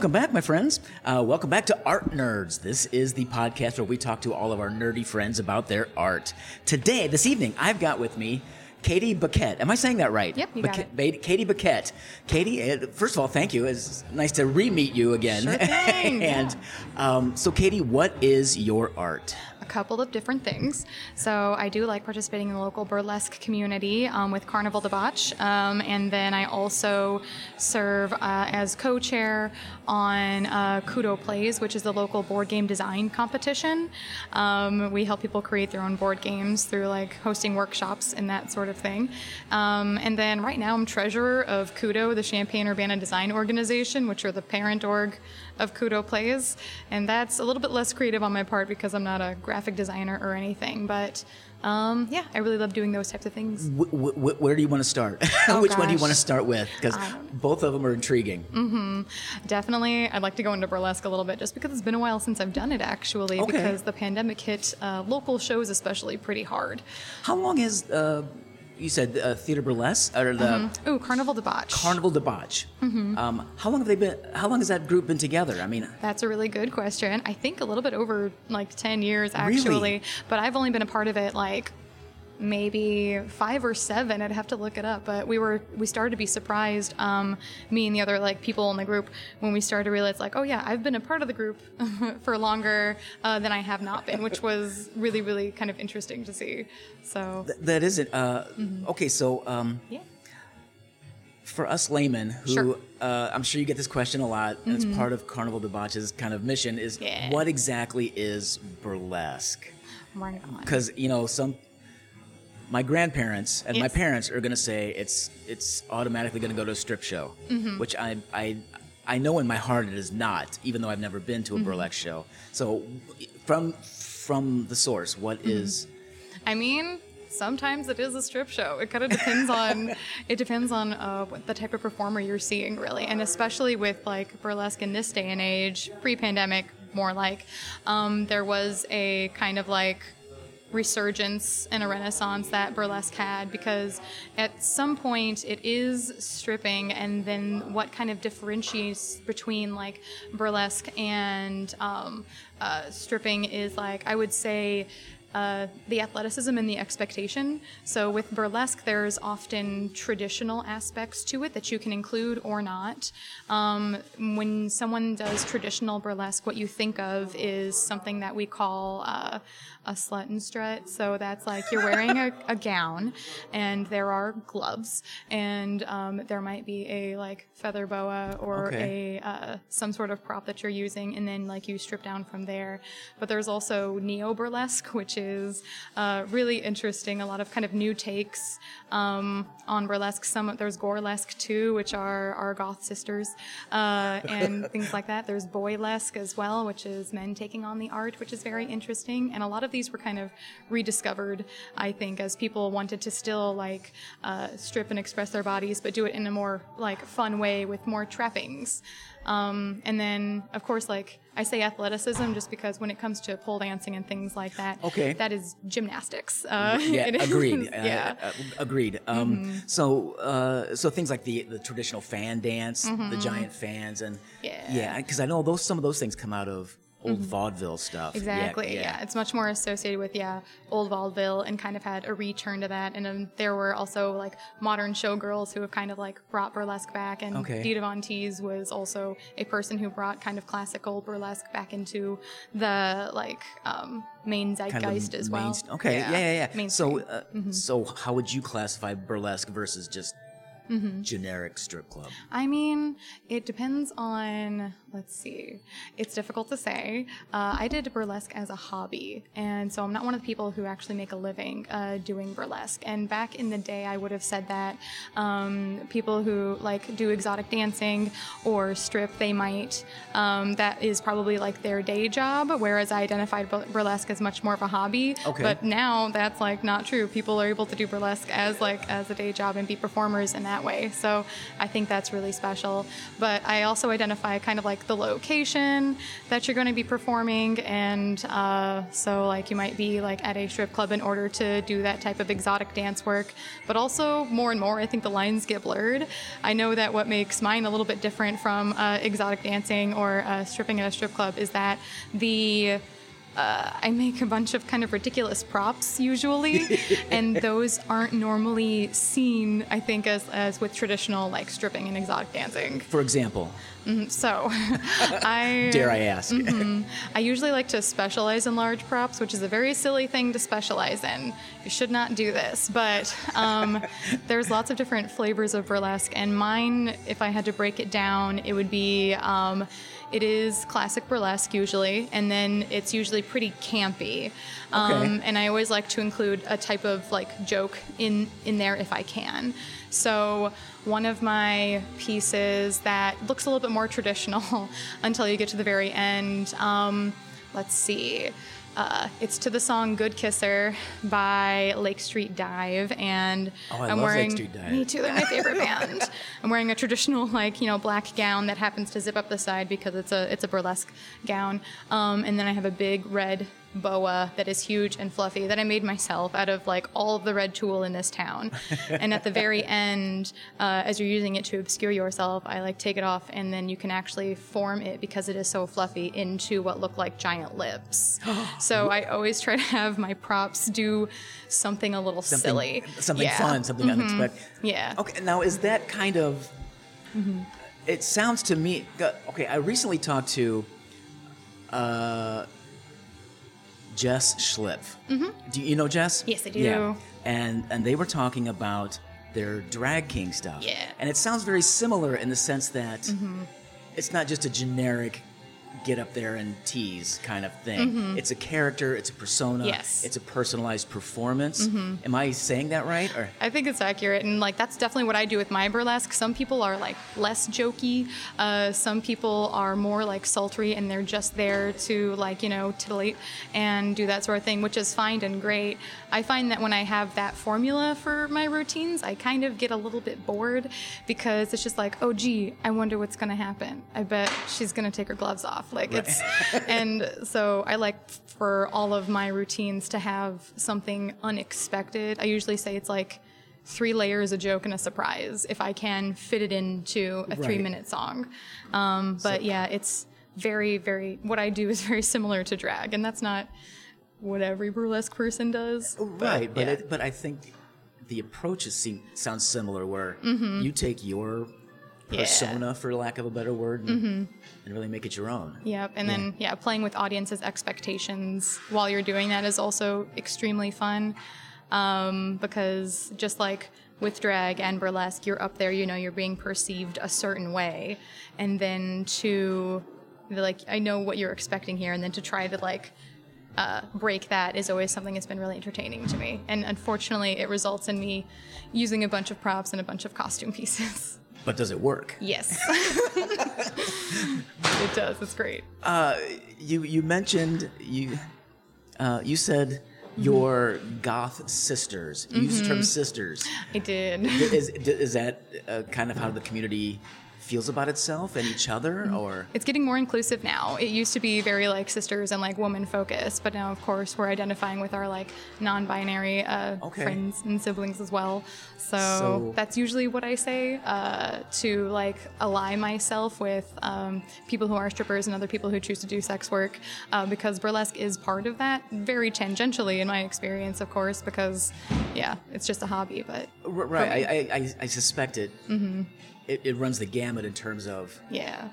Welcome back, my friends. Uh, welcome back to Art Nerds. This is the podcast where we talk to all of our nerdy friends about their art. Today, this evening, I've got with me Kaity Bequette. Am I saying that right? Yep, you got it. Kaity Bequette. Kaity, uh, first of all, thank you. It's nice to re-meet you again. Sure thing, and yeah. um, so, Kaity, what is your art? A couple of different things. So I do like participating in the local burlesque community um, with Carnivale Debauche, um, and then I also serve uh, as co-chair on uh, CUDO Plays, which is the local board game design competition. Um, we help people create their own board games through like hosting workshops and that sort of thing. Um, and then right now I'm treasurer of CUDO, the Champaign Urbana Design Organization, which are the parent org of CUDO Plays, and that's a little bit less creative on my part because I'm not a graphic designer or anything. But um, yeah, I really love doing those types of things. W- w- where do you want to start? Oh, Which one do you want to start with? Because both of them are intriguing. Mm-hmm. Definitely, I'd like to go into burlesque a little bit just because it's been a while since I've done it actually, Okay. because the pandemic hit uh, local shows especially pretty hard. How long is uh, you said uh, theater burlesque or the Ooh, Carnivale Debauche. Carnivale Debauche? Um, how long have they been? How long has that group been together? I mean, That's a really good question. I think a little bit over like 10 years actually Really? actually, but I've only been a part of it like maybe five or seven. I'd have to look it up, but we were we started to be surprised, um, me and the other like people in the group, when we started to realize like, oh yeah, I've been a part of the group for longer uh, than I have not been, which was really really kind of interesting to see. So th- that is it. Uh, Okay, so um, yeah. for us laymen, who Sure. uh, I'm sure you get this question a lot, and it's part of Carnivale Debauche's kind of mission is Yeah. what exactly is burlesque? Because you know some my grandparents and my parents are going to say it's it's automatically going to go to a strip show Mm-hmm. which I, I i know in my heart it is not even though i've never been Mm-hmm. to a burlesque show so from from the source what Mm-hmm. is I mean, sometimes it is a strip show. It kind of depends on it depends on uh, what the type of performer you're seeing, really, and especially with like burlesque in this day and age, pre-pandemic, more like um, there was a kind of like resurgence and a renaissance that burlesque had because at some point it is stripping and then what kind of differentiates between like burlesque and um, uh, stripping is like i would say uh, the athleticism and the expectation. So with burlesque, there's often traditional aspects to it that you can include or not. Um, when someone does traditional burlesque, what you think of is something that we call uh, a slut and strut. So that's like you're wearing a, a gown, and there are gloves, and um, there might be a like feather boa or Okay. a uh, some sort of prop that you're using, and then like you strip down from there. But there's also neo burlesque, which is uh, really interesting. A lot of kind of new takes um, on burlesque. Some there's gorelesque too, which are our goth sisters, uh, and things like that. There's boylesque as well, which is men taking on the art, which is very interesting. And a lot of these were kind of rediscovered, I think, as people wanted to still like uh, strip and express their bodies, but do it in a more like fun way with more trappings. Um, and then, of course, like I say athleticism just because when it comes to pole dancing and things like that, Okay. that is gymnastics. Uh, yeah agreed Uh, yeah. uh, agreed um, so uh, so things like the the traditional fan dance the giant fans and Yeah. yeah because i know those some of those things come out of old vaudeville stuff Yeah, Exactly. Yeah, It's much more associated with yeah old vaudeville and kind of had a return to that. And then there were also like modern showgirls who have kind of like brought burlesque back. And Okay. Dita Von Teese was also a person who brought kind of classical burlesque back into the like um, main kind zeitgeist of as well. mainst- Okay, yeah, yeah, yeah. So, Mainstream. uh, so how would you classify burlesque versus just Mm-hmm. generic strip club? I mean, it depends on, let's see, it's difficult to say. Uh, I did burlesque as a hobby, and so I'm not one of the people who actually make a living uh, doing burlesque. And back in the day, I would have said that um, people who like do exotic dancing or strip, they might, um, that is probably like their day job, whereas I identified burlesque as much more of a hobby. Okay. But now that's like not true. People are able to do burlesque as like as a day job and be performers in that way. So I think that's really special. But I also identify kind of like like the location that you're going to be performing, and uh, so like you might be like at a strip club in order to do that type of exotic dance work. But also more and more, I think the lines get blurred. I know that what makes mine a little bit different from uh, exotic dancing or uh, stripping at a strip club is that the uh, I make a bunch of kind of ridiculous props usually, and those aren't normally seen, I think, as, as with traditional like stripping and exotic dancing. For example, So, I dare I ask? I usually like to specialize in large props, which is a very silly thing to specialize in. You should not do this, but um, there's lots of different flavors of burlesque, and mine, if I had to break it down, it would be. Um, it is classic burlesque usually, and then it's usually pretty campy. Um, Okay. and I always like to include a type of like joke in in there if I can. So one of my pieces that looks a little bit more traditional until you get to the very end. Um, let's see. Uh, it's to the song "Good Kisser" by Lake Street Dive, and Oh, I am wearing Street Dive. me too. They're my favorite band. I'm wearing a traditional like you know black gown that happens to zip up the side because it's a it's a burlesque gown, um, and then I have a big red boa that is huge and fluffy that I made myself out of like all of the red tulle in this town. and at the very end, uh, as you're using it to obscure yourself, I like take it off and then you can actually form it because it is so fluffy into what look like giant lips. so I always try to have my props do something a little Something, silly, something Yeah. Mm-hmm. fun, something unexpected. Yeah. Okay, now is that kind of? Mm-hmm. It sounds to me. Okay, I recently talked to uh, Jess Schlipf. Do you know Jess? Mm-hmm. Yes, I do. Yeah, and and they were talking about their drag king stuff. Yeah. Mm-hmm. and it sounds very similar in the sense that it's not just a generic get up there and tease kind of thing. It's a character, it's a persona, Mm-hmm. Yes. it's a personalized performance. Am I saying that right? Or I think it's accurate, and like that's definitely what I do with my burlesque. Some people are like less jokey. Uh, some people are more like sultry, and they're just there to like you know titillate and do that sort of thing, which is fine and great. I find that when I have that formula for my routines, I kind of get a little bit bored because it's just like, oh gee, I wonder what's gonna happen. I bet she's gonna take her gloves off. Like it's, and so I like for all of my routines to have something unexpected. I usually say it's like three layers, a joke, and a surprise if I can fit it into a Right. three minute song. Um, but yeah, it's very, very, what I do is very similar to drag, and that's not what every burlesque person does. right, but yeah. it, but I think the approaches seem sounds similar. Where Mm-hmm. you take your Yeah. persona, for lack of a better word, and, and really make it your own. Yep, and then yeah, playing with audiences' expectations while you're doing that is also extremely fun, um, because just like with drag and burlesque, you're up there, you know, you're being perceived a certain way, and then to like I know what you're expecting here, and then to try to like uh, break that is always something that's been really entertaining to me, and unfortunately, it results in me using a bunch of props and a bunch of costume pieces. But does it work? Yes, it does. It's great. You you mentioned you uh, you said your goth sisters. You used the term sisters. I did. Is is that uh, kind of how the community feels about itself and each other, or It's getting more inclusive now. It used to be very like sisters and like woman focused, but now of course we're identifying with our like non-binary uh, Okay. friends and siblings as well. So, So- that's usually what I say uh, to like ally myself with um, people who are strippers and other people who choose to do sex work, uh, because burlesque is part of that, very tangentially in my experience, of course, because yeah, it's just a hobby, but R- right? I, I, I, I suspect it, it. It runs the gamut in terms of, yeah.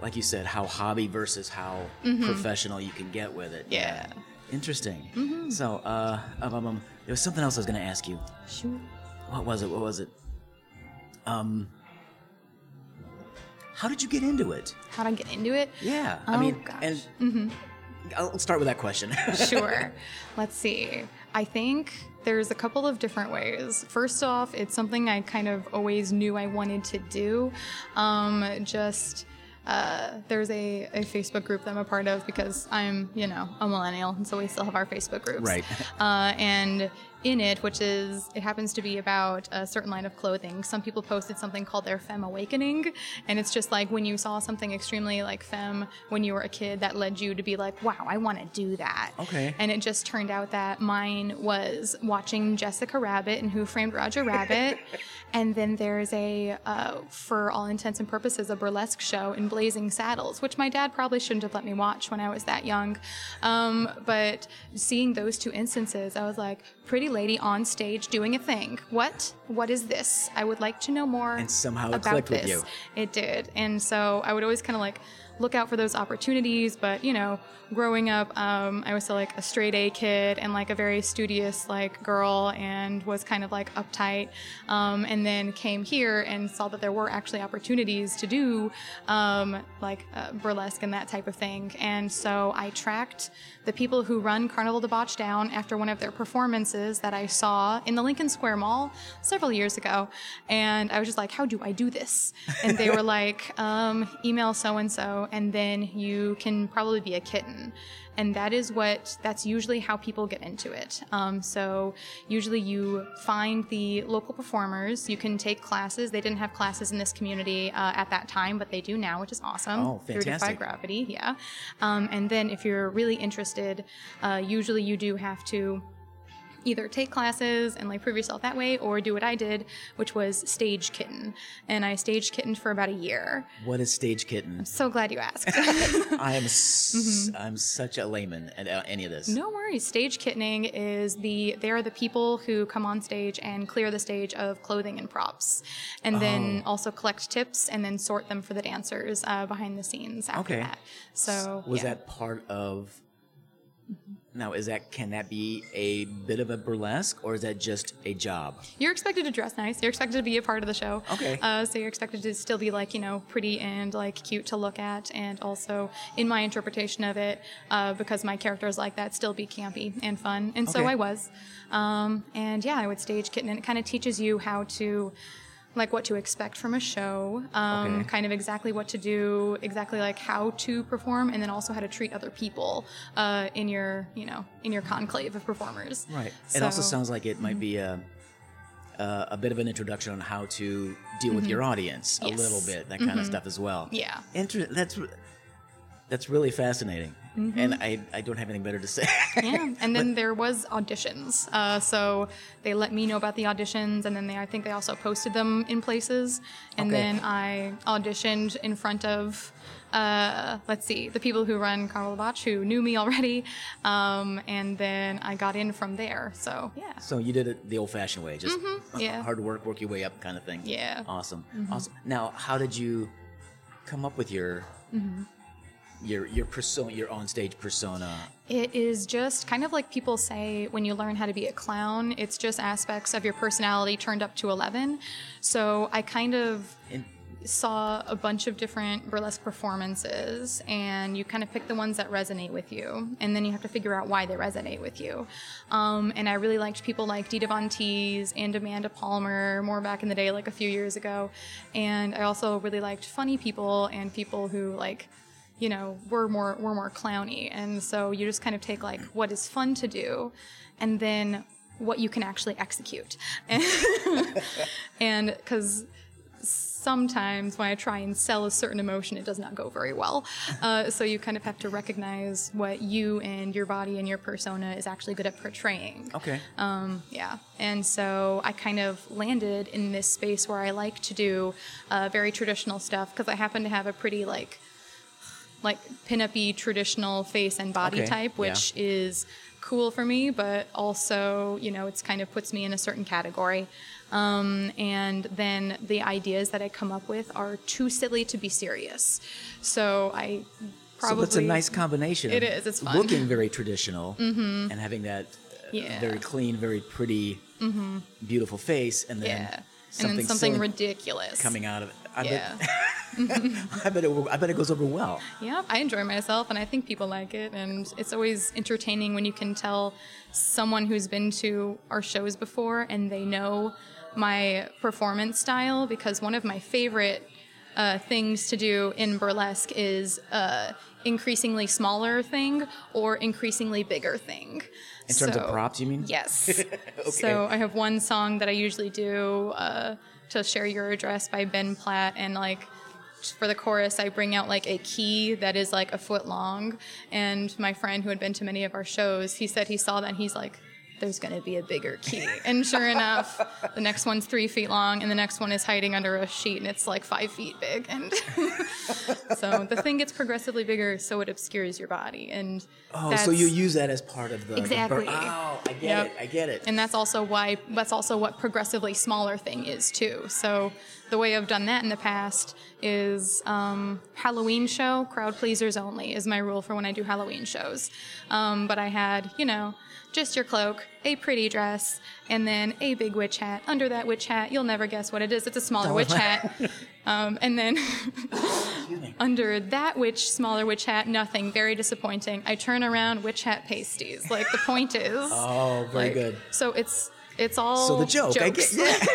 like you said, how hobby versus how professional you can get with it. Yeah. Interesting. So, uh, um, um, um, there was something else I was going to ask you. Sure. What was it? What was it? Um, how did you get into it? How did I get into it? Yeah, I Oh, mean, gosh. and I'll start with that question. sure. Let's see. I think there's a couple of different ways. First off, it's something I kind of always knew I wanted to do. Um, just uh, there's a, a Facebook group that I'm a part of because I'm, you know, a millennial, and so we still have our Facebook groups. Right. Uh, and in it, which is it happens to be about a certain line of clothing. Some people posted something called their femme awakening, and it's just like when you saw something extremely like femme when you were a kid that led you to be like, wow, I want to do that. Okay. And it just turned out that mine was watching Jessica Rabbit and Who Framed Roger Rabbit. and then there's a, uh, for all intents and purposes, a burlesque show in Blazing Saddles, which my dad probably shouldn't have let me watch when I was that young. Um, but seeing those two instances, I was like, pretty lady on stage doing a thing. What? What is this? I would like to know more. And somehow it about clicked with this. you. It did. And so I would always kind of like look out for those opportunities. But, you know, growing up, um, I was still like a straight A kid and like a very studious like girl and was kind of like uptight. Um, and then came here and saw that there were actually opportunities to do um, like uh, burlesque and that type of thing. And so I tracked the people who run Carnivale Debauche down after one of their performances that I saw in the Lincoln Square Mall several years ago. And I was just like, how do I do this? And they were like, um, email so and so, and then you can probably be a kitten. And that is what, that's usually how people get into it. Um, so usually you find the local performers, you can take classes. They didn't have classes in this community uh, at that time, but they do now, which is awesome. Oh, Through Defy fantastic. Gravity, yeah. Um, and then if you're really interested, uh, usually you do have to either take classes and like prove yourself that way or do what I did, which was stage kitten. And I stage kittened for about a year. What is stage kitten? So glad you asked. I am I am such a layman at uh, any of this. Mm-hmm. no worries. Stage kittening is the they are the people who come on stage and clear the stage of clothing and props, and then Oh. also collect tips and then sort them for the dancers uh, behind the scenes after Okay. that. So Was yeah. that part of? Now, is that can that be a bit of a burlesque, or is that just a job? You're expected to dress nice. You're expected to be a part of the show. Okay. Uh, so you're expected to still be like you know pretty and like cute to look at, and also in my interpretation of it, uh, because my character is like that, still be campy and fun, and so I was. Um, and yeah, I would stage kitten, and it kind of teaches you how to. Like what to expect from a show, um, Okay. kind of exactly what to do, exactly like how to perform, and then also how to treat other people uh, in your, you know, in your conclave of performers. Right. It also sounds like it mm-hmm. might be a, a a bit of an introduction on how to deal with your audience a Mm-hmm. Yes. Mm-hmm. little bit, that kind of stuff as well. Yeah. Inter- that's that's really fascinating, and I I don't have anything better to say. Mm-hmm. yeah and then there was auditions uh, so they let me know about the auditions and then they i think they also posted them in places and Okay. then i auditioned in front of uh, let's see the people who run carnival Botch who knew me already um, and then i got in from there so yeah so you did it the old-fashioned way, just Mm-hmm. yeah. hard work, work your way up, kind of thing. Yeah. Awesome. Mm-hmm. Awesome. Now, how did you come up with your Mm-hmm. Your your persona, your on-stage persona? It is just kind of like people say when you learn how to be a clown, it's just aspects of your personality turned up to 11. So I kind of saw a bunch of different burlesque performances and you kind of pick the ones that resonate with you and then you have to figure out why they resonate with you um, and i really liked people like dita von teese and amanda palmer more back in the day like a few years ago and i also really liked funny people and people who like you know were more were more clowny and so you just kind of take like what is fun to do and then what you can actually execute and because sometimes when I try and sell a certain emotion, it does not go very well. Uh, so you kind of have to recognize what you and your body and your persona is actually good at portraying. Okay. Um, yeah. And so I kind of landed in this space where I like to do uh, very traditional stuff because I happen to have a pretty like like pin-up-y traditional face and body Okay, type, yeah. which is cool for me, but also, you know, it's kind of puts me in a certain category. Um, and then the ideas that I come up with are too silly to be serious. So I probably so it's a nice combination. It is. it's fun. Mm-hmm. Looking very traditional and having that uh, Yeah. Mm-hmm. very clean, very pretty, beautiful face, and then yeah, and something, then something ridiculous coming out of it. I Yeah. bet. I bet it. I bet it goes over well. Yeah, I enjoy myself and I think people like it. And it's always entertaining when you can tell someone who's been to our shows before and they know my performance style because one of my favorite uh, things to do in burlesque is uh, increasingly smaller thing or increasingly bigger thing. In terms So- of props, you mean? Yes. okay. So I have one song that I usually do uh, to share your address by Ben Platt, and like for the chorus, I bring out like a key that is like a foot long. And my friend who had been to many of our shows, he said he saw that, and he's like. There's going to be a bigger key. And sure enough, the next one's three feet long, and the next one is hiding under a sheet, and it's like five feet big. And so the thing gets progressively bigger, so it obscures your body. And Oh, so you use that as part of the the Exactly. bur- oh, I get Yep. it. I get it. And that's also why that's also what progressively smaller thing is too. So the way I've done that in the past is um, Halloween show, crowd pleasers only is my rule for when I do Halloween shows. Um, but I had, you know, just your cloak, a pretty dress, and then a big witch hat. Under that witch hat, you'll never guess what it is. It's a smaller witch hat. Um, and then under that witch, smaller witch hat, nothing. Very disappointing. I turn around, witch hat pasties. Like the point is. oh, very Like, good. So it's it's all So the joke, I get, yeah.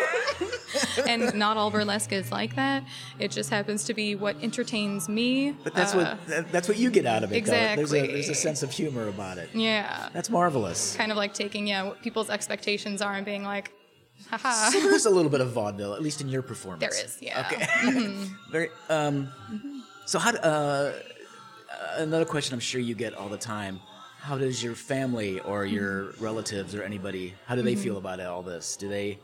and not all burlesque is like that. It just happens to be what entertains me. But that's Uh, what that, that's what you get out of it. though. There's a exactly. there's a sense of humor about it. Yeah, That's marvelous. kind of like taking yeah what people's expectations are and being like, haha. So there's a little bit of vaudeville, at least in your performance. There is, yeah. Okay. Very. Um. So how? do- Uh, another question I'm sure you get all the time. How does your family or your relatives or anybody? How do they feel about it, all this? Do they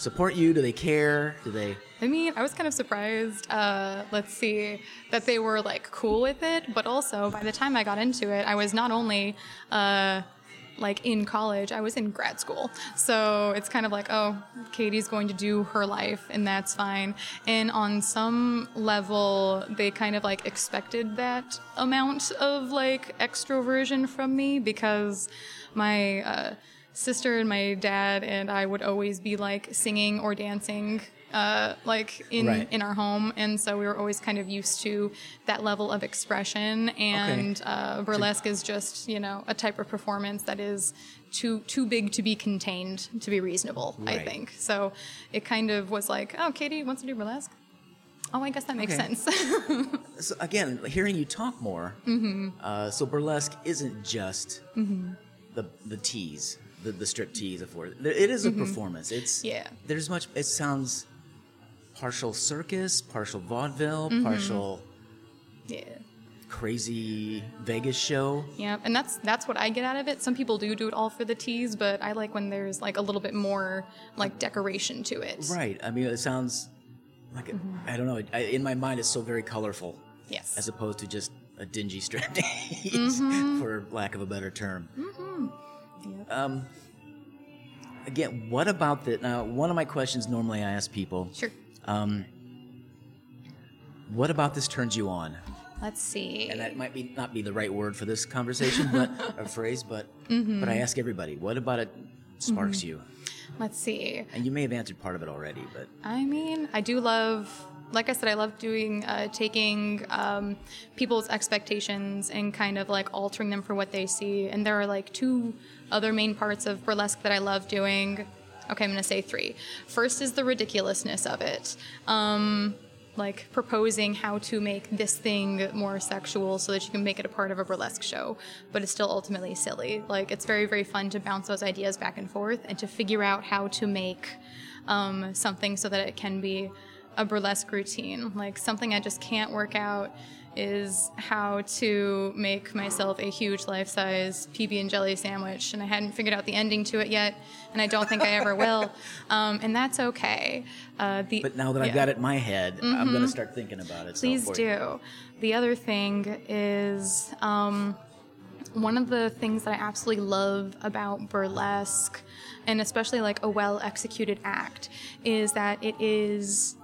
support you? Do they care? Do they? I mean, I was kind of surprised. Uh, let's see that they were like cool with it, but also by the time I got into it, I was not only uh, like in college, I was in grad school. So it's kind of like, oh, Kaity's going to do her life, and that's fine. And on some level, they kind of like expected that amount of like extroversion from me because my uh, sister and my dad and I would always be like singing or dancing uh, like in Right. in our home, and so we were always kind of used to that level of expression. And uh, burlesque is just you know a type of performance that is too too big to be contained to be reasonable. I think so. It kind of was like, oh, Kaity wants to do burlesque. Oh, I guess that makes Okay. sense. So again, hearing you talk more. Mm-hmm. Uh, so burlesque isn't just the the tease, the, the strip tease of it. It is a performance. It's Mm-hmm. Yeah. There's much. It sounds partial circus, partial vaudeville, Mm-hmm. partial yeah. crazy Vegas show. Yeah, and that's that's what I get out of it. Some people do do it all for the tease, but I like when there's like a little bit more like decoration to it. Right. I mean, it sounds like it, I don't know. I, in my mind, it's so very colorful, Yes. as opposed to just a dingy strip tease, Mm-hmm. for lack of a better term. Um. Again, what about the now? One of my questions normally I ask people, sure. um, what about this turns you on? Let's see. And that might be not be the right word for this conversation, but a phrase, but Mm-hmm. but I ask everybody, what about it sparks you? Let's see. And you may have answered part of it already, but I mean, I do love, like I said, I love doing, uh, taking um, people's expectations and kind of like altering them for what they see. And there are like two other main parts of burlesque that I love doing. Okay, I'm gonna say three. First is the ridiculousness of it. Um, like proposing how to make this thing more sexual so that you can make it a part of a burlesque show, but it's still ultimately silly. Like it's very, very fun to bounce those ideas back and forth and to figure out how to make um, something so that it can be a burlesque routine. Like something I just can't work out is how to make myself a huge life-size PB and jelly sandwich, and I hadn't figured out the ending to it yet, and I don't think I ever will, um, and that's okay. Uh, the, but now that I've got it in my head, I'm going to start thinking about it. Please for- do. The other thing is um, one of the things that I absolutely love about burlesque, and especially like a well executed act, is that it is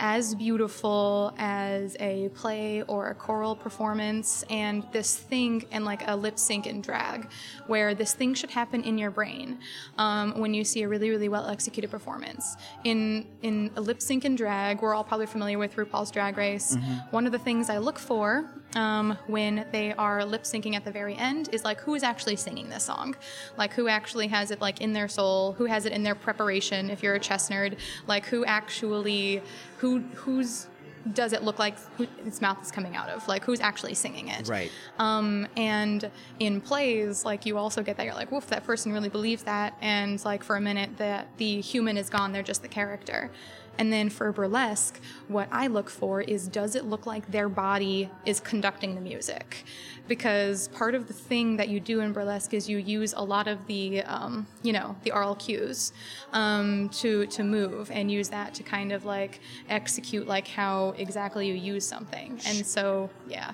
as beautiful as a play or a choral performance and this thing and like a lip sync and drag where this thing should happen in your brain um, when you see a really really well executed performance. In in a lip sync and drag we're all probably familiar with rupaul's drag race. One of the things i look for um, when they are lip syncing at the very end is like who is actually singing this song? Like who actually has it like in their soul? Who has it in their preparation? If you're a chess nerd like who actually who who's does it look like who its mouth is coming out of? Like who's actually singing it? Right. Um, and in plays, like you also get that you're like, woof, that person really believes that, and like for a minute that the human is gone, they're just the character. And then for burlesque, what I look for is does it look like their body is conducting the music? Because part of the thing that you do in burlesque is you use a lot of the, um, you know, the oral cues um, to to move and use that to kind of like execute like how exactly you use something. And so, yeah,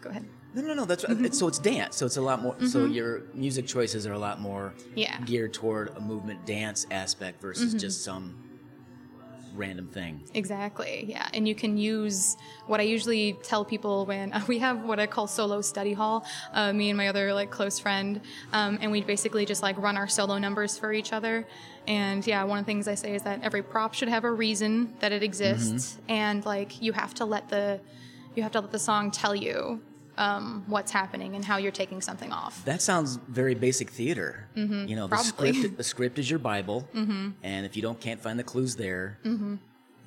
go ahead. No, no, no. That's it's, so it's dance. So it's a lot more. So your music choices are a lot more Yeah. geared toward a movement dance aspect versus just some random thing. Exactly. Yeah, and you can use what I usually tell people when uh, we have what I call solo study hall. Uh, me and my other like close friend, um, and we basically just like run our solo numbers for each other. And yeah, one of the things I say is that every prop should have a reason that it exists, and like you have to let the you have to let the song tell you um, what's happening and how you're taking something off. That sounds very basic theater. Mm-hmm, you know, the probably. script the script is your Bible, mm-hmm. and if you don't can't find the clues there, Mm-hmm.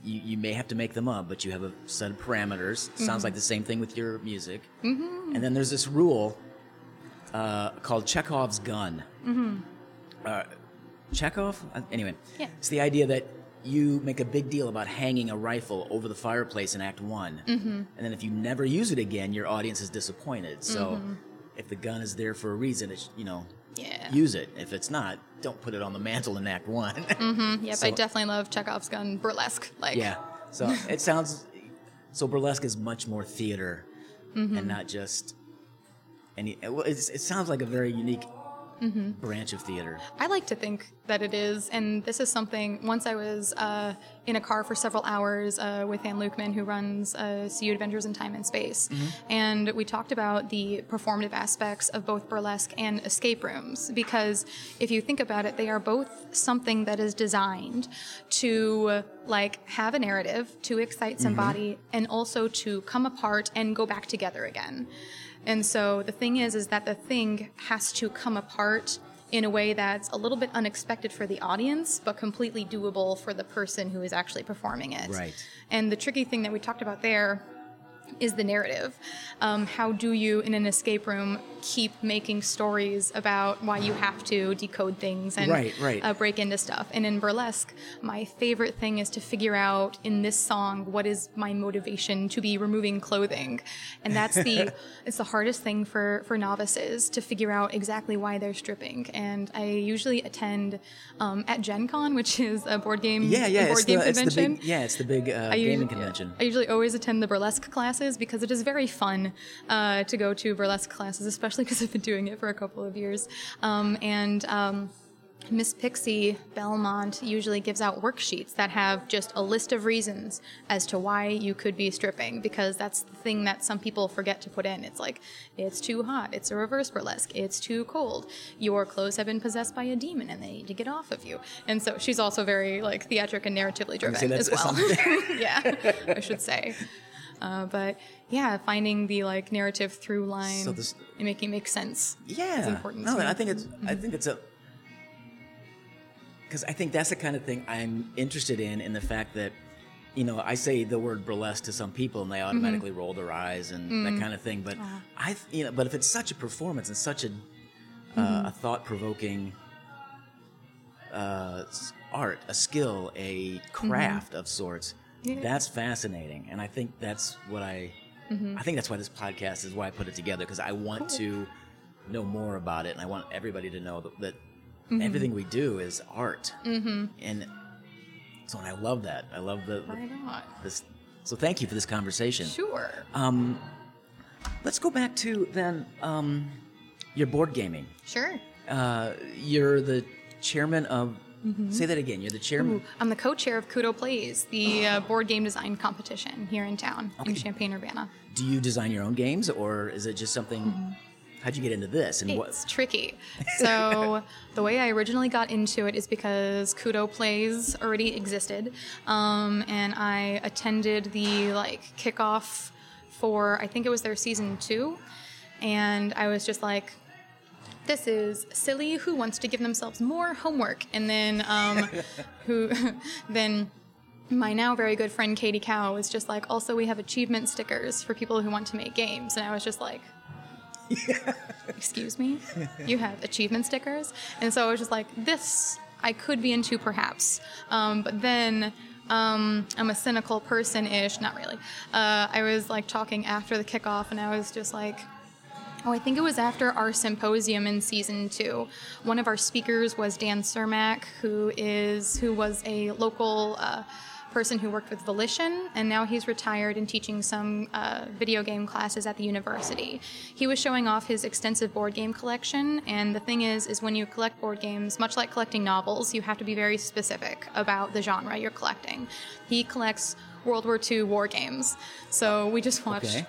you, you may have to make them up. But you have a set of parameters. Mm-hmm. Sounds like the same thing with your music. Mm-hmm. And then there's this rule uh, called Chekhov's gun. Mm-hmm. Uh, Chekhov, Uh, anyway, Yeah. it's the idea that you make a big deal about hanging a rifle over the fireplace in Act One, mm-hmm. and then if you never use it again, your audience is disappointed. So, if the gun is there for a reason, it's you know, Yeah. use it. If it's not, don't put it on the mantle in Act One. Yep, I definitely love Chekhov's gun burlesque. Like, yeah. So it sounds so burlesque is much more theater Mm-hmm. and not just any. Well, it sounds like a very unique Mm-hmm. branch of theater. I like to think that it is, and this is something. Once I was uh, in a car for several hours uh, with Ann Lukeman, who runs uh, CU Adventures in Time and Space, and we talked about the performative aspects of both burlesque and escape rooms. Because if you think about it, they are both something that is designed to like have a narrative, to excite somebody, and also to come apart and go back together again. And so the thing is, is that the thing has to come apart in a way that's a little bit unexpected for the audience, but completely doable for the person who is actually performing it. Right. And the tricky thing that we talked about there is the narrative. Um, how do you, in an escape room, keep making stories about why you have to decode things and Right, right. Uh, break into stuff? And in burlesque, my favorite thing is to figure out in this song what is my motivation to be removing clothing, and that's the it's the hardest thing for for novices to figure out exactly why they're stripping. And I usually attend um, at Gen Con, which is a board game Yeah, yeah. board game the convention. big yeah, it's the big uh, I gaming usually- convention. I usually always attend the burlesque classes because it is very fun uh, to go to burlesque classes, especially because I've been doing it for a couple of years. Um, and um, Miss Pixie Belmont usually gives out worksheets that have just a list of reasons as to why you could be stripping, because that's the thing that some people forget to put in. It's like, it's too hot, it's a reverse burlesque, it's too cold, your clothes have been possessed by a demon and they need to get off of you. And so she's also very like theatric and narratively driven as well. yeah, I should say. Uh, but yeah, finding the like narrative through line So this- and making it make sense. Yeah. is important No. I think it's I think it's a because I think that's the kind of thing I'm interested in in the fact that you know I say the word burlesque to some people and they Mm-hmm. automatically roll their eyes and Mm. that kind of thing. But I you know but if it's such a performance and such a Mm-hmm. uh, a thought provoking uh, art, a skill, a craft of sorts. Mm-hmm. Yeah. That's fascinating, and I think that's what I. Mm-hmm. I think that's why this podcast is why I put it together because I want to know more about it, and I want everybody to know that, that Mm-hmm. everything we do is art. Mm-hmm. And so, and I love that. I love the, the Why not? this. So, thank you for this conversation. Sure. Um, let's go back to then um, your board gaming. Sure. Uh, you're the chairman of. Say that again. You're the chairman. Mm-hmm. Ooh, I'm the co-chair of CUDO Plays, the uh, board game design competition here in town in Champaign Urbana. Do you design your own games, or is it just something? How'd you get into this, and what? It's tricky. So the way I originally got into it is because CUDO Plays already existed, um, and I attended the like kickoff for I think it was their season two, and I was just like. This is silly. Who wants to give themselves more homework? And then, um, who, then my now very good friend Katie Cow was just like, also we have achievement stickers for people who want to make games, and I was just like. Excuse me? You have achievement stickers? And so I was just like, this I could be into perhaps. Um, but then um, I'm a cynical person ish, not really. Uh, I was like talking after the kickoff, and I was just like, Oh, I think it was after our symposium in season two. One of our speakers was Dan Cermak, who is who was a local uh, person who worked with Volition, and now he's retired and teaching some uh, video game classes at the university. He was showing off his extensive board game collection, and the thing is, is when you collect board games, much like collecting novels, you have to be very specific about the genre you're collecting. He collects World War II war games, so we just watched. Okay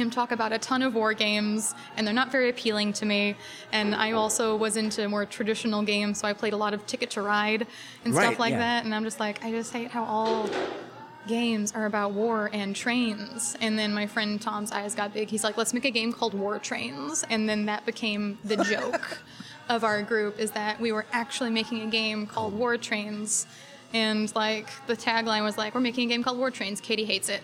him talk about a ton of war games, and they're not very appealing to me. And I also was into more traditional games, so I played a lot of Ticket to Ride and Right, stuff like yeah. that. And I'm just like, I just hate how all games are about war and trains. And then my friend Tom's eyes got big. He's like, let's make a game called War Trains. And then that became the joke of our group is that we were actually making a game called War Trains. And like the tagline was like, "We're making a game called War Trains." Kaity hates it.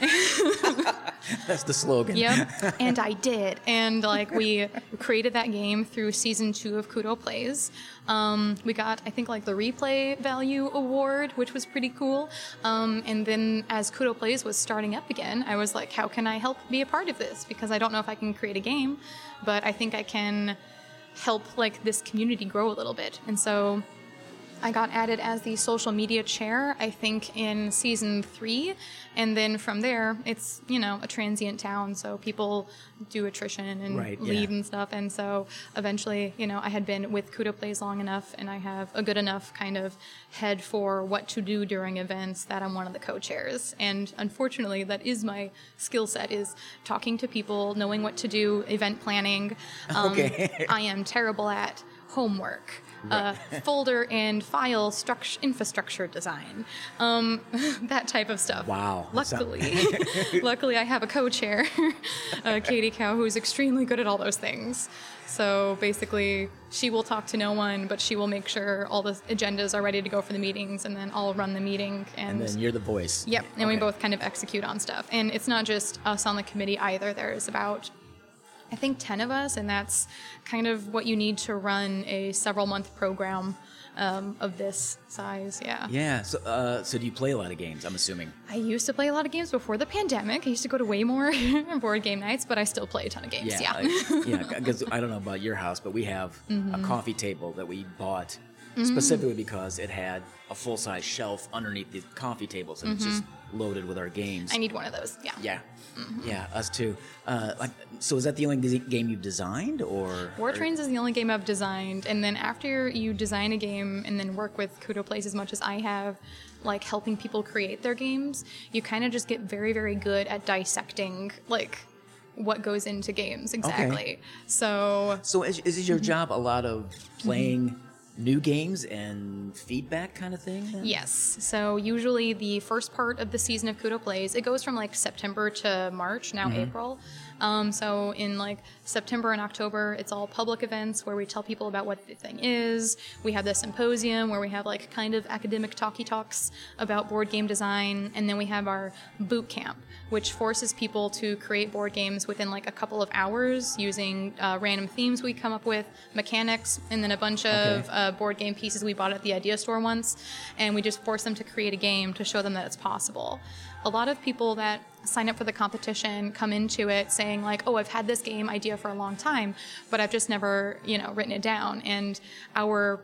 That's the slogan. Yep. and I did. And like we created that game through season two of CUDO Plays. Um, we got, I think, like the replay value award, which was pretty cool. Um, and then as CUDO Plays was starting up again, I was like, how can I help be a part of this? Because I don't know if I can create a game, but I think I can help like this community grow a little bit. And so I got added as the social media chair, I think, in season three. And then from there, it's, you know, a transient town. So people do attrition and Right, leave yeah. and stuff. And so eventually, you know, I had been with CUDO Plays long enough and I have a good enough kind of head for what to do during events that I'm one of the co-chairs. And unfortunately, that is my skill set is talking to people, knowing what to do, event planning. Um, Okay. I am terrible at homework. Uh, folder and file struct- infrastructure design, um, that type of stuff. Wow, Luckily, luckily I have a co-chair, uh, Katie Cow, who's extremely good at all those things. So basically, she will talk to no one, but she will make sure all the agendas are ready to go for the meetings, and then I'll run the meeting. And, And then you're the voice. yep, and we both kind of execute on stuff. And it's not just us on the committee either. There's about I think 10 of us, and that's kind of what you need to run a several month program um, of this size. Yeah. Yeah. So, uh, so do you play a lot of games? I'm assuming. I used to play a lot of games before the pandemic. I used to go to way more board game nights, but I still play a ton of games. Yeah. Yeah. Because I don't know about your house, but we have Mm-hmm. a coffee table that we bought specifically because it had a full size shelf underneath the coffee tables, and it's just loaded with our games. Mm-hmm. I need one of those. Yeah. yeah. Yeah, us too. Uh, like, so is that the only d- game you've designed, or War or- Trains is the only game I've designed, and then after you design a game and then work with CUDO Plays as much as I have, like helping people create their games, you kind of just get very, very good at dissecting like what goes into games exactly. So So is, is Mm-hmm. your job a lot of playing new games and feedback kind of thing? then? Yes. So usually the first part of the season of CUDO Plays, it goes from like September to March, now April. Um, so in like September and October, it's all public events where we tell people about what the thing is. We have the symposium where we have like kind of academic talky talks about board game design, and then we have our boot camp, which forces people to create board games within like a couple of hours using uh, random themes we come up with, mechanics, and then a bunch of Okay. Board game pieces we bought at the idea store once, and we just force them to create a game to show them that it's possible. A lot of people that sign up for the competition come into it saying like, "Oh, I've had this game idea for a long time, but I've just never, you know, written it down." And our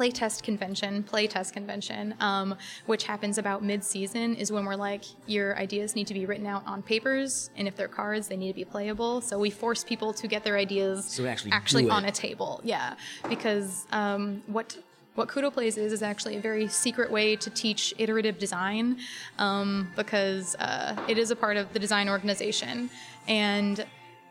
playtest convention, playtest convention, um, which happens about mid-season, is when we're like, your ideas need to be written out on papers, and if they're cards, they need to be playable. So we force people to get their ideas So actually actually it. on a table, yeah, because um, what what CUDO Plays is is actually a very secret way to teach iterative design, um, because uh, it is a part of the design organization, and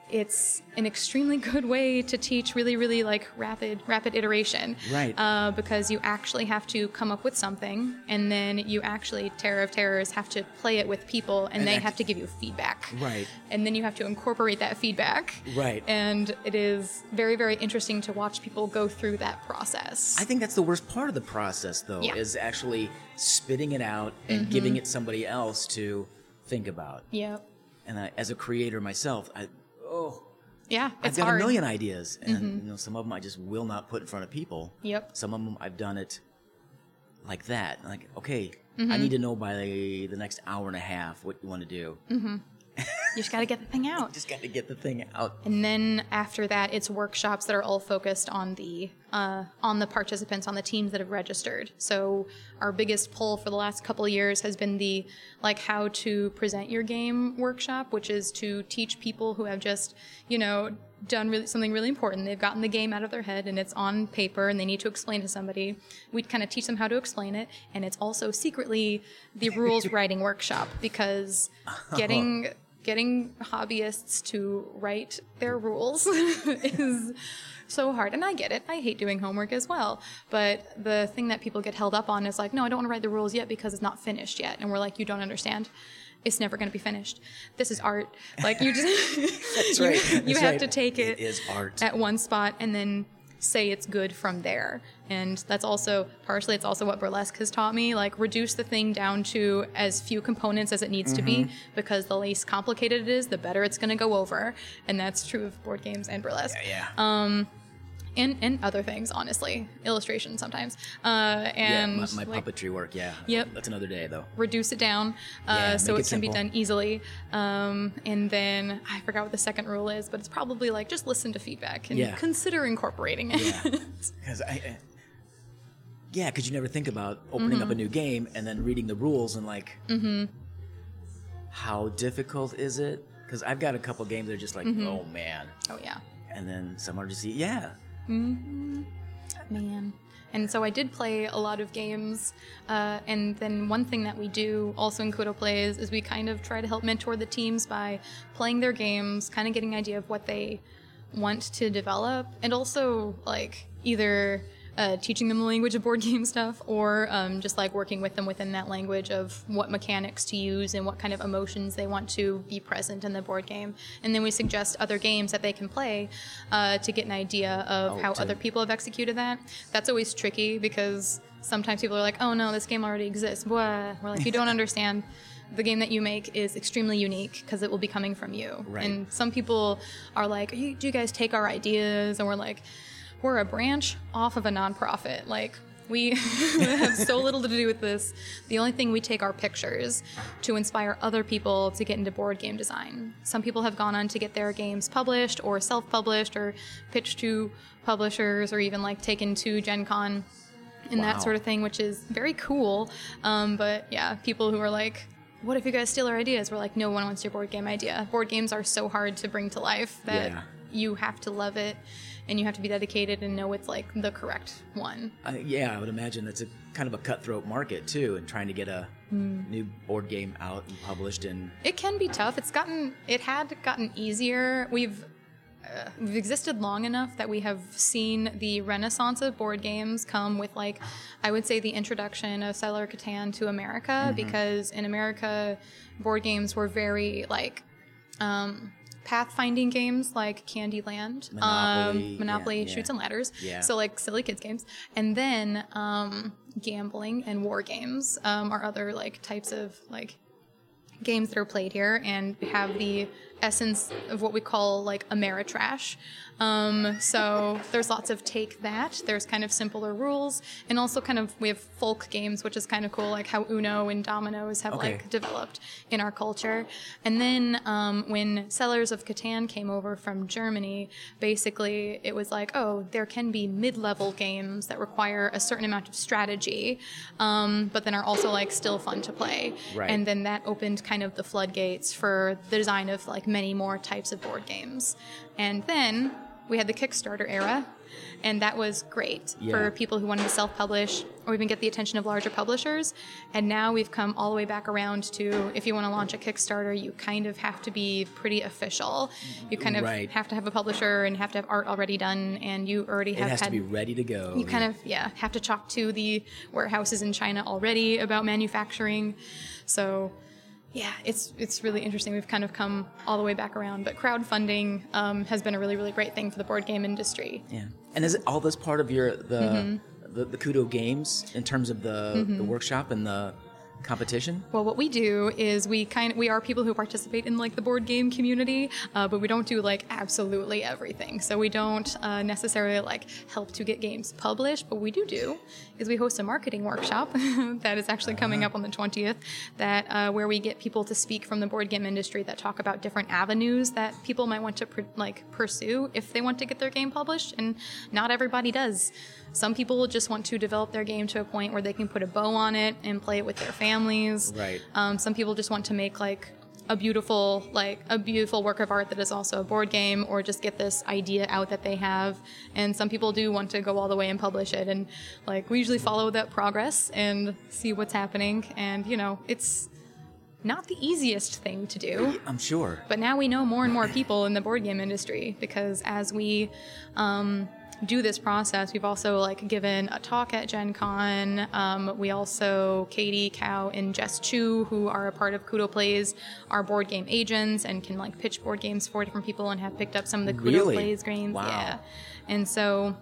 it's an extremely good way to teach really, really like rapid, rapid iteration. Right. Uh, because you actually have to come up with something, and then you actually, Terror of Terrors, have to play it with people, and, And they act- have to give you feedback. Right. And then you have to incorporate that feedback. Right. And it is very, very interesting to watch people go through that process. I think that's the worst part of the process, though, Yeah. is actually spitting it out and giving it somebody else to think about. yep. And I, as a creator myself, I oh, Yeah, I've got hard. Mm-hmm. a million ideas, and you know, some of them I just will not put in front of people. Yep. Some of them I've done it like that. Like, okay, I Mm-hmm. need to know by the, the next hour and a half what you want to do. You just got to get the thing out. Just got to get the thing out. And then after that, it's workshops that are all focused on the uh, on the participants, on the teams that have registered. So our biggest pull for the last couple of years has been the like how to present your game workshop, which is to teach people who have just you know done really, something really important. They've gotten the game out of their head and it's on paper, and they need to explain to somebody. We kind of teach them how to explain it, and it's also secretly the rules writing workshop because getting getting hobbyists to write their rules is so hard. And I get it. I hate doing homework as well. But the thing that people get held up on is like, no, I don't want to write the rules yet because it's not finished yet. And we're like, you don't understand. It's never going to be finished. This is art. Like you just That's you, right. you have right. to take it, It at one spot and then say it's good from there. And that's also partially it's also what burlesque has taught me, like reduce the thing down to as few components as it needs to Mm-hmm. be because the less complicated it is, the better it's going to go over. And that's true of board games and burlesque. Yeah. Um, and and other things, honestly, illustration sometimes. Uh, and yeah, my, my like, puppetry work. Yeah. Yep. That's another day, though. reduce it down uh, Yeah, so it it can be done easily. Um, and then I forgot what the second rule is, but it's probably like just listen to feedback and Yeah. consider incorporating it. Yeah. Because I. I yeah, because you never think about opening Mm-hmm. up a new game and then reading the rules and like, mm-hmm. how difficult is it? Because I've got a couple games that are just like, Mm-hmm. oh man, oh yeah. and then some are just yeah, Man. And so I did play a lot of games. Uh, and then one thing that we do also in CUDO Plays is we kind of try to help mentor the teams by playing their games, kind of getting an idea of what they want to develop, and also like either uh, teaching them the language of board game stuff or um, just like working with them within that language of what mechanics to use and what kind of emotions they want to be present in the board game. And then we suggest other games that they can play uh, to get an idea of Oh, how other people have executed that. That's always tricky because sometimes people are like, oh no, this game already exists. Blah. We're like, you don't understand. The game that you make is extremely unique because it will be coming from you. Right. And some people are like, "You- do you guys take our ideas? And we're like, we're a branch off of a nonprofit. Like, we have so little to do with this. The only thing we take are pictures to inspire other people to get into board game design. Some people have gone on to get their games published or self published or pitched to publishers or even like taken to Gen Con and Wow. that sort of thing, which is very cool. Um, but yeah, people who are like, what if you guys steal our ideas? We're like, no one wants your board game idea. Board games are so hard to bring to life that Yeah. you have to love it and you have to be dedicated and know it's like the correct one. Uh, yeah, I would imagine that's a kind of a cutthroat market too, and trying to get a Hmm. new board game out and published and It can be tough. It's gotten, it had gotten easier. We've, uh, we've existed long enough that we have seen the renaissance of board games come with like, I would say the introduction of Settler Catan to America because in America, board games were very like, um, pathfinding games like Candyland, Monopoly, um, Monopoly, yeah, yeah. Chutes and Ladders. Yeah. So like silly kids games, and then um, gambling and war games um, are other like types of like games that are played here and have the essence of what we call like Ameritrash. Um, so there's lots of take that. There's kind of simpler rules, and also kind of we have folk games, which is kind of cool, like how Uno and Dominoes have Okay. like developed in our culture. And then um, when Settlers of Catan came over from Germany, basically it was like, oh, there can be mid-level games that require a certain amount of strategy, um, but then are also like still fun to play. Right. And then that opened kind of the floodgates for the design of like many more types of board games. And then we had the Kickstarter era, and that was great Yeah. for people who wanted to self-publish or even get the attention of larger publishers. And now we've come all the way back around to if you want to launch a Kickstarter, you kind of have to be pretty official. You kind of Right. have to have a publisher and have to have art already done, and you already It have has had to be ready to go. you kind of yeah have to talk to the warehouses in China already about manufacturing. So yeah, it's it's really interesting. We've kind of come all the way back around, but crowdfunding um, has been a really really great thing for the board game industry. Yeah. And is it all this part of your the Mm-hmm. the, the CUDO games in terms of the the workshop and the competition? Well, what we do is we kind of, we are people who participate in like the board game community, uh, but we don't do like absolutely everything. So we don't uh, necessarily like help to get games published, but we do do is we host a marketing workshop that is actually coming up on the 20th that uh, where we get people to speak from the board game industry that talk about different avenues that people might want to pr- like pursue if they want to get their game published and not everybody does. Some people just want to develop their game to a point where they can put a bow on it and play it with their families. Right. Um, some people just want to make like a beautiful like a beautiful work of art that is also a board game or just get this idea out that they have and some people do want to go all the way and publish it and like we usually follow that progress and see what's happening and you know it's not the easiest thing to do I'm sure. but now we know more and more people in the board game industry because as we um, do this process, we've also like given a talk at Gen Con. Um, we also Katie, Cow, and Jess Chu, who are a part of CUDO Plays, are board game agents and can like pitch board games for different people and have picked up some of the CUDO Really? Plays games. Wow. Yeah, and so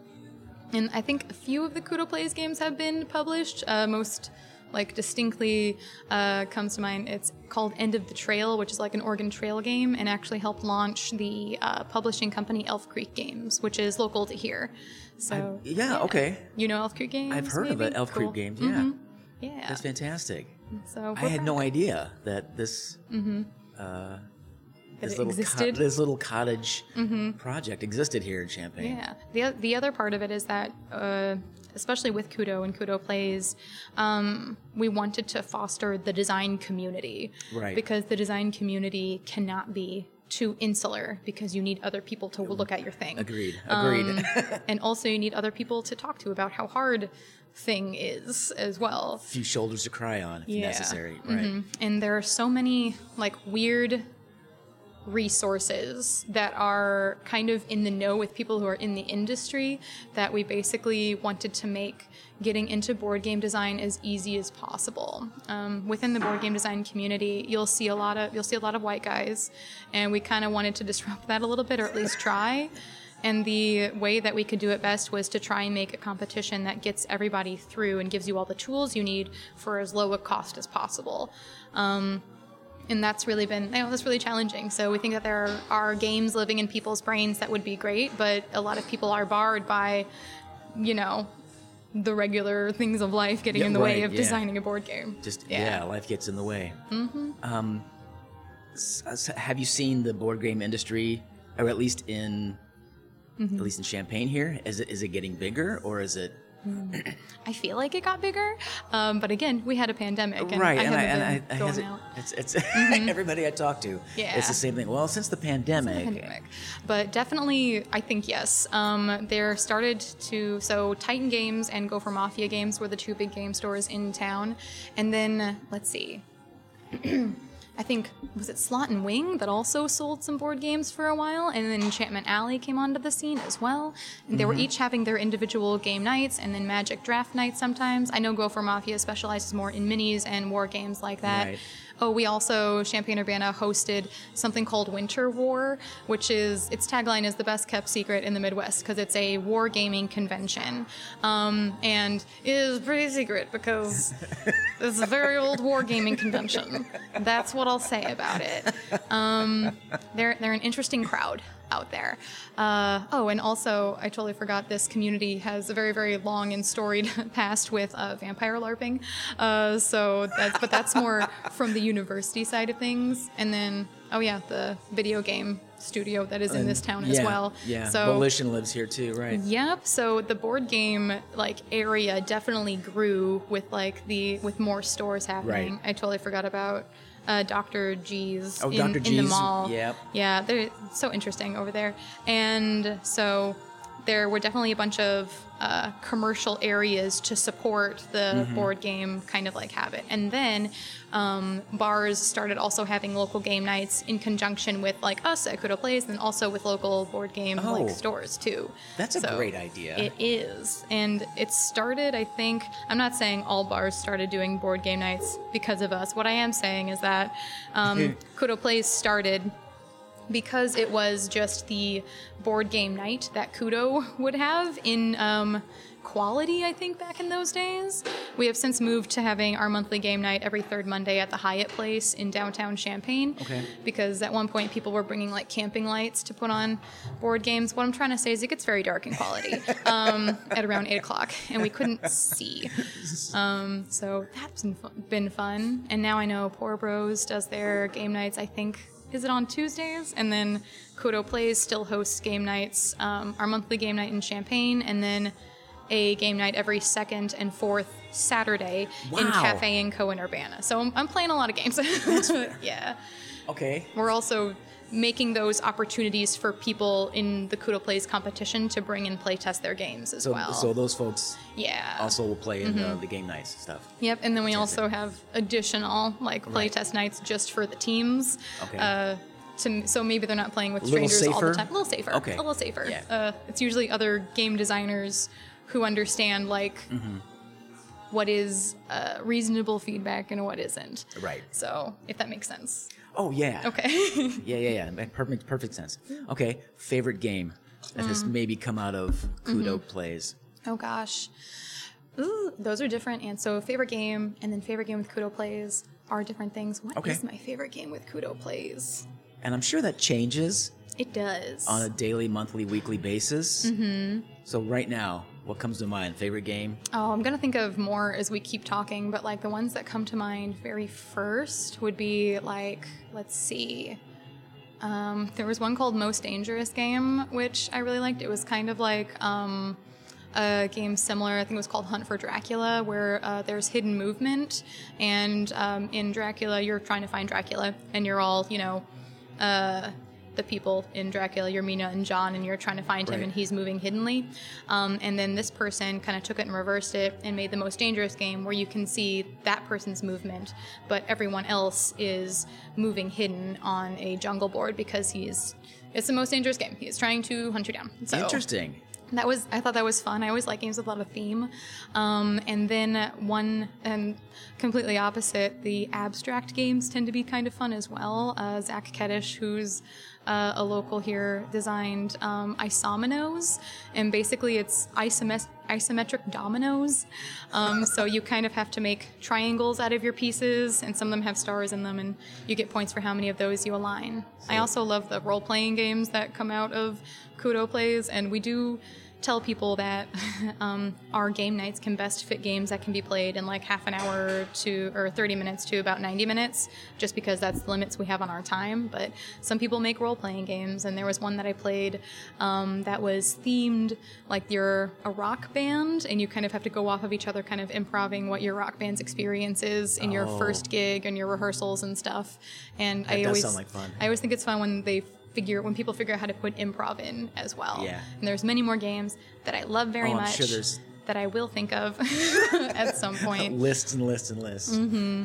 and I think a few of the CUDO Plays games have been published. Uh, most like distinctly uh, comes to mind. It's called End of the Trail, which is like an Oregon Trail game, and actually helped launch the uh, publishing company Elf Creek Games, which is local to here. So Yeah, okay. you know Elf Creek Games. I've heard of it, Elf Cool. Creek Games. Yeah. Yeah. That's fantastic. So I had no idea that this That this it little co- this little cottage project existed here in Champaign. Yeah. The, the other part of it is that, uh, especially with CUDO and CUDO Plays, um, we wanted to foster the design community. Right. Because the design community cannot be too insular because you need other people to look at your thing. Agreed. Agreed. Um, and also you need other people to talk to about how hard thing is as well. A few shoulders to cry on if Yeah. necessary. Right. Mhm. And there are so many like weird resources that are kind of in the know with people who are in the industry that we basically wanted to make getting into board game design as easy as possible. Um, within the board game design community, you'll see a lot of you'll see a lot of white guys, and we kind of wanted to disrupt that a little bit, or at least try. And the way that we could do it best was to try and make a competition that gets everybody through and gives you all the tools you need for as low a cost as possible. Um, and that's really been, you know, that's really challenging. So we think that there are games living in people's brains that would be great, but a lot of people are barred by, you know, the regular things of life getting Yeah, in the way of yeah. designing a board game. Just yeah. life gets in the way. Mm-hmm. Um, have you seen the board game industry, or at least in Mm-hmm. at least in Champaign here? Is it is it getting bigger or is it I feel like it got bigger, um, but again, we had a pandemic, and right? I and I and I, been I going hesit- out. It's it's everybody I talk to. Yeah. it's the same thing. Well, since the pandemic, pandemic. But definitely, I think yes. Um, there started to so Titan Games and Gopher Mafia Games were the two big game stores in town, and then let's see. I think was it Slot and Wing that also sold some board games for a while, and then Enchantment Alley came onto the scene as well. And they were mm-hmm. each having their individual game nights, and then Magic Draft nights sometimes. I know Gopher Mafia specializes more in minis and war games like that. Right. Oh, we also Champaign Urbana hosted something called Winter War, which is its tagline is the best kept secret in the Midwest because it's a war gaming convention, um, and it is pretty secret because it's a very old war gaming convention. That's what I'll say about it. Um, they're they're an interesting crowd out there. Uh, oh, and also I totally forgot this community has a very very long and storied past with uh, vampire LARPing. Uh, so that's but that's more from the university side of things, and then oh yeah, the video game studio that is in this town as well. Yeah, So Volition lives here too, right? Yep. So the board game like area definitely grew with like the with more stores happening. Right. I totally forgot about uh, Dr. G's Oh, in, Dr. in the mall. yep. Yeah, they're so interesting over there. And so there were definitely a bunch of uh, commercial areas to support the board game kind of like habit. And then um, bars started also having local game nights in conjunction with like us at CUDO Plays and also with local board game Oh. like stores too. That's a great idea. It is. And it started, I think, I'm not saying all bars started doing board game nights because of us. What I am saying is that um, CUDO Plays started because it was just the board game night that CUDO would have in um, quality, I think, back in those days. We have since moved to having our monthly game night every third Monday at the Hyatt Place in downtown Champaign. Okay. Because at one point people were bringing like camping lights to put on board games. What I'm trying to say is it gets very dark in quality um, at around 8 o'clock, and we couldn't see. Um, so that's been been fun. And now I know Pour Bros does their game nights, I think, is it on Tuesdays? And then CUDO Plays still hosts game nights, um, our monthly game night in Champaign, and then a game night every second and fourth Saturday in Cafe and Co in Urbana. So I'm, I'm playing a lot of games. yeah. okay. We're also making those opportunities for people in the CUDO Plays competition to bring and play test their games as So, well. so those folks yeah. also will play in the, the game nights stuff. Yep, and then we also have additional like Right. playtest nights just for the teams. Okay. Uh, to, so maybe they're not playing with strangers all the time. A little safer. Okay. A little safer. Yeah. Uh, it's usually other game designers who understand like Mm-hmm. what is uh, reasonable feedback and what isn't. Right. So if that makes sense. Oh yeah. Okay. Yeah, yeah, yeah. Perfect, perfect sense. Okay, favorite game that has Mm. maybe come out of CUDO Mm-hmm. plays. Oh gosh. Ooh, those are different. And so favorite game and then favorite game with CUDO plays are different things. What is Okay. my favorite game with CUDO plays? And I'm sure that changes It does. on a daily, monthly, weekly basis. Mm-hmm. So right now, what comes to mind? Favorite game? Oh, I'm gonna think of more as we keep talking, but like the ones that come to mind very first would be like, let's see. Um, there was one called Most Dangerous Game, which I really liked. It was kind of like um, a game similar. I think it was called Hunt for Dracula, where uh, there's hidden movement, and um, in Dracula, you're trying to find Dracula, and you're all, you know, uh, the people in Dracula. You're Mina and John, and you're trying to find him, Right. and he's moving hiddenly. Um, and then this person kind of took it and reversed it and made the most dangerous game where you can see that person's movement, but everyone else is moving hidden on a jungle board because he's. It's the most dangerous game. He's trying to hunt you down. So Interesting. that was I thought that was fun. I always like games with a lot of theme. Um, and then one and completely opposite, the abstract games tend to be kind of fun as well. Uh, Zach Keddish, who's uh, a local here, designed um, Isomenos, and basically it's isomes- isometric dominoes. Um, so you kind of have to make triangles out of your pieces, and some of them have stars in them, and you get points for how many of those you align. I also love the role playing games that come out of CUDO Plays, and we do tell people that um, our game nights can best fit games that can be played in like half an hour to or 30 minutes to about 90 minutes just because that's the limits we have on our time but some people make role-playing games and there was one that i played um, that was themed like you're a rock band and you kind of have to go off of each other kind of improving what your rock band's experience is in your Oh. first gig and your rehearsals and stuff and i does always sound like fun. i always think it's fun when they figure when people figure out how to put improv in as well Yeah. and there's many more games that I love very Oh, I'm much sure there's- that I will think of at some point. Lists and lists and lists. Mm-hmm.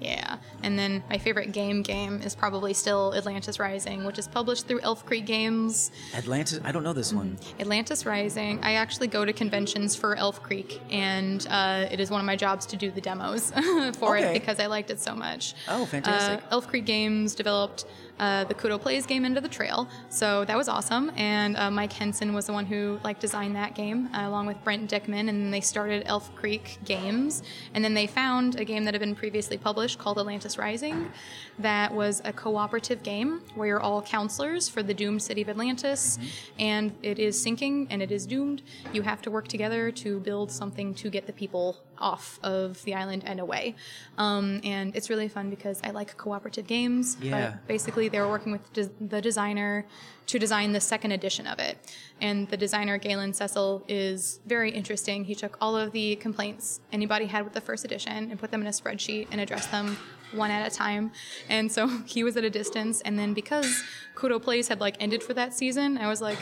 Yeah. And then my favorite game game is probably still Atlantis Rising, which is published through Elf Creek Games. Atlantis. I don't know this one. Atlantis Rising. I actually go to conventions for Elf Creek, and uh, it is one of my jobs to do the demos for Okay. it because I liked it so much. Oh, fantastic. Uh, Elf Creek Games developed uh, the CUDO Plays game Into the Trail, so that was awesome. And uh, Mike Henson was the one who like designed that game uh, along with Brent Dickman, and they started Elf Creek Games. And then they found a game that had been previously published called Atlantis Rising, that was a cooperative game where you're all counselors for the doomed city of Atlantis, and it is sinking and it is doomed. You have to work together to build something to get the people off of the island and away. Um, and it's really fun because I like cooperative games. but Yeah. basically, they were working with des- the designer to design the second edition of it. And the designer, Galen Ciscell, is very interesting. He took all of the complaints anybody had with the first edition and put them in a spreadsheet and addressed them one at a time. And so he was at a distance. And then because CUDO Plays had like ended for that season, I was like,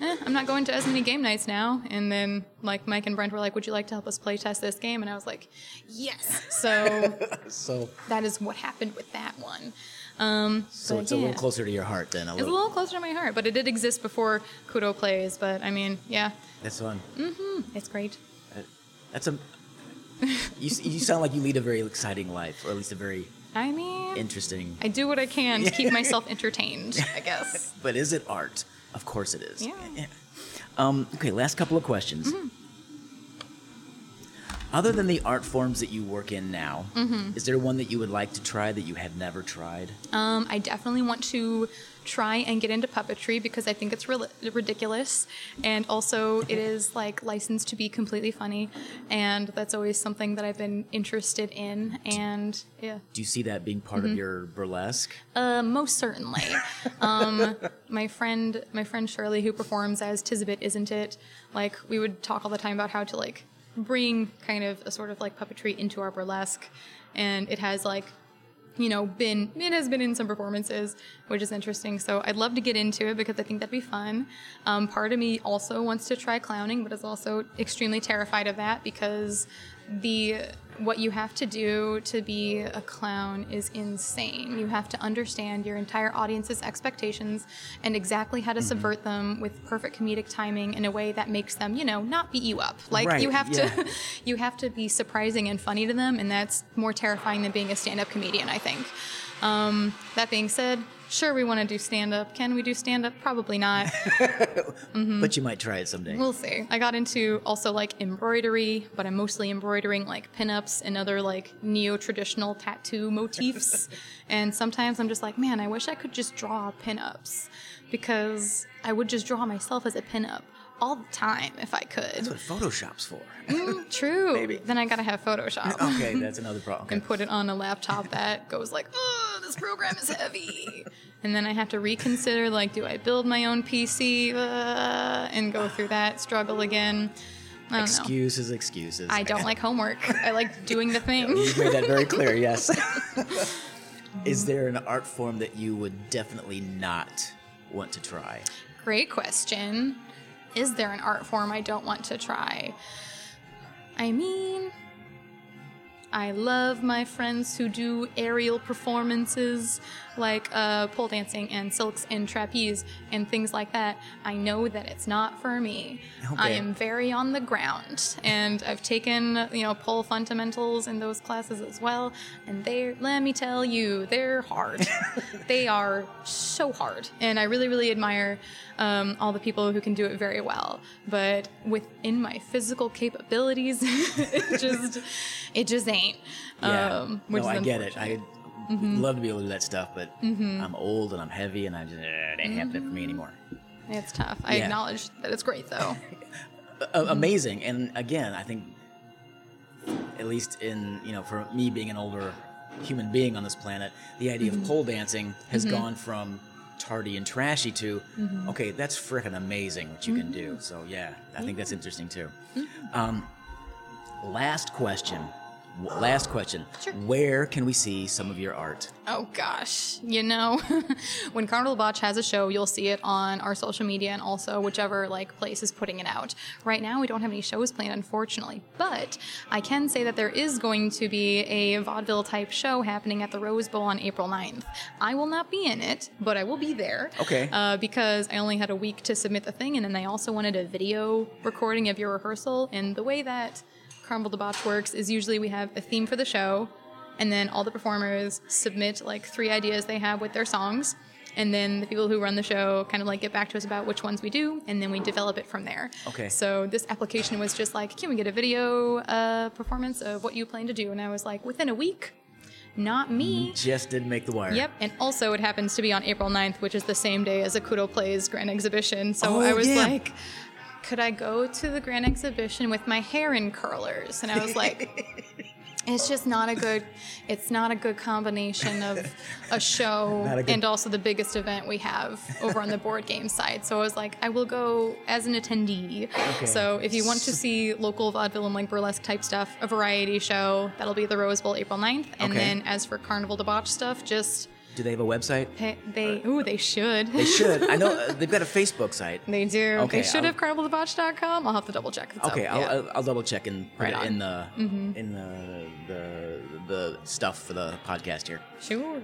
eh, I'm not going to as many game nights now. And then like Mike and Brent were like, Would you like to help us play test this game? And I was like, Yes. So So, that is what happened with that one. Um, so it's a little closer to your heart than a It's a little. little closer to my heart, but it did exist before CUDO Plays. But I mean, yeah, That's fun. it's great. That's a. You, you sound like you lead a very exciting life, or at least a very I mean, interesting. I do what I can to keep myself entertained, I guess. But is it art? Of course it is. Yeah. Um, okay, last couple of questions. Mm-hmm. Other than the art forms that you work in now, Mm-hmm. is there one that you would like to try that you had never tried? Um, I definitely want to try and get into puppetry because I think it's rel- ridiculous, and also it is like licensed to be completely funny, and that's always something that I've been interested in. And yeah, Do you see that being part Mm-hmm. of your burlesque? Uh, most certainly. um, my friend, my friend Shirley, who performs as Tizabit, isn't it? Like we would talk all the time about how to like bring kind of a sort of like puppetry into our burlesque, and it has like, you know, been it has been in some performances, which is interesting. So I'd love to get into it because I think that'd be fun. Um, part of me also wants to try clowning, but is also extremely terrified of that because the what you have to do to be a clown is insane. You have to understand your entire audience's expectations and exactly how to subvert them with perfect comedic timing in a way that makes them, you know, not beat you up. Like Right, you have yeah. to you have to be surprising and funny to them and that's more terrifying than being a stand-up comedian, I think. Um, that being said, sure we want to do stand-up. Can we do stand-up? Probably not. Mm-hmm. But you might try it someday. We'll see. I got into also like embroidery, but I'm mostly embroidering like pinups and other like neo traditional tattoo motifs. and sometimes I'm just like, man, I wish I could just draw pinups because I would just draw myself as a pinup all the time if I could. That's what Photoshop's for. Mm, True. Maybe. Then I gotta have Photoshop. okay, that's another problem. Okay. and put it on a laptop that goes like, oh, this program is heavy. And then I have to reconsider, like, do I build my own PC uh, and go through that struggle again? Don't know. Excuses, excuses. I don't like homework. I like doing the thing. You've made that very clear, yes. Is there an art form that you would definitely not want to try? Great question. Is there an art form I don't want to try? I mean, I love my friends who do aerial performances like uh, pole dancing and silks and trapeze and things like that. I know that it's not for me. I am very on the ground, and I've taken you know pole fundamentals in those classes as well. And they, let me tell you, they're hard. they are so hard, and I really, really admire um, all the people who can do it very well. But within my physical capabilities, it just, it just ain't. Yeah. Um, which no, I get it. I would love to be able to do that stuff, but mm-hmm. I'm old and I'm heavy and I just, eh, it ain't happening for me mm-hmm. anymore. It's tough. I Yeah. acknowledge that it's great though. A- amazing. And again, I think, at least in, you know, for me being an older human being on this planet, the idea of pole dancing has gone from tardy and trashy to, okay, that's freaking amazing what you can do. So, yeah, I think that's interesting too. Um, last question. Last question. Sure. Where can we see some of your art? Oh gosh, you know, when Carnivale Debauche has a show, you'll see it on our social media and also whichever like place is putting it out. Right now, we don't have any shows planned, unfortunately, but I can say that there is going to be a vaudeville type show happening at the Rose Bowl on April 9th. I will not be in it, but I will be there. Okay. Uh, because I only had a week to submit the thing, and then they also wanted a video recording of your rehearsal. And the way that Carnivale Debauche works is usually we have a theme for the show, and then all the performers submit like three ideas they have with their songs. And then the people who run the show kind of like get back to us about which ones we do, and then we develop it from there. Okay. So this application was just like, can we get a video uh, performance of what you plan to do? And I was like, within a week, not me. Just didn't make the wire. Yep, and also it happens to be on April 9th, which is the same day as a CUDO Plays Grand Exhibition. So Oh, I was yeah. like, could I go to the Grand Exhibition with my hair in curlers? And I was like, it's just not a good it's not a good combination of a show a good- and also the biggest event we have over on the board game side so i was like i will go as an attendee Okay. so if you want to see local vaudeville and like burlesque type stuff a variety show that'll be the rose bowl april 9th and Okay. then as for carnivale debauche stuff just Do they have a website? hey, they ooh they should They should. I know uh, they've got a Facebook site. they do Okay, they should I'll- have carnivaledebauche.com i'll have to double check it's Okay, I'll, yeah. I'll, I'll double check and put Right it on. in the in the, the the stuff for the podcast here. sure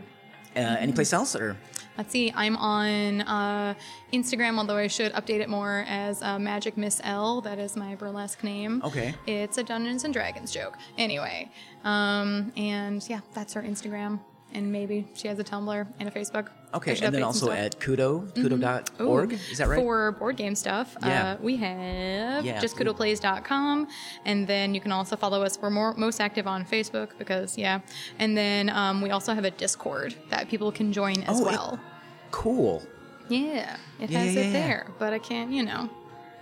Uh, any place else or Let's see. I'm on uh, Instagram, although I should update it more as uh, Magic Miss L. That is my burlesque name. Okay. It's a Dungeons and Dragons joke. Anyway, um, and yeah, that's her Instagram. And maybe she has a Tumblr and a Facebook. Okay, and then also at kudo kudo.org. Ooh, Is that right? For board game stuff, Yeah. uh, we have Yeah, just kudoplays.com. And then you can also follow us. We're more most active on Facebook because, yeah. And then um, we also have a Discord that people can join as Oh, it- well. Cool. Yeah, it Yeah, has yeah, it there, but I can't, you know.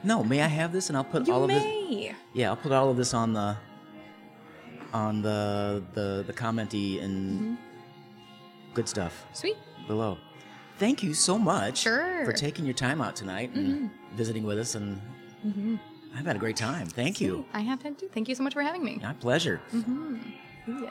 No, may I have this and I'll put You all of this. Yeah, I'll put all of this on the on the the the commenty and Mm-hmm. Good stuff Sweet. below. Thank you so much Sure. Mm-hmm. for taking your time out tonight and visiting with us and I've had a great time. Thank you. I have had too. Thank you so much for having me. My pleasure. Yeah.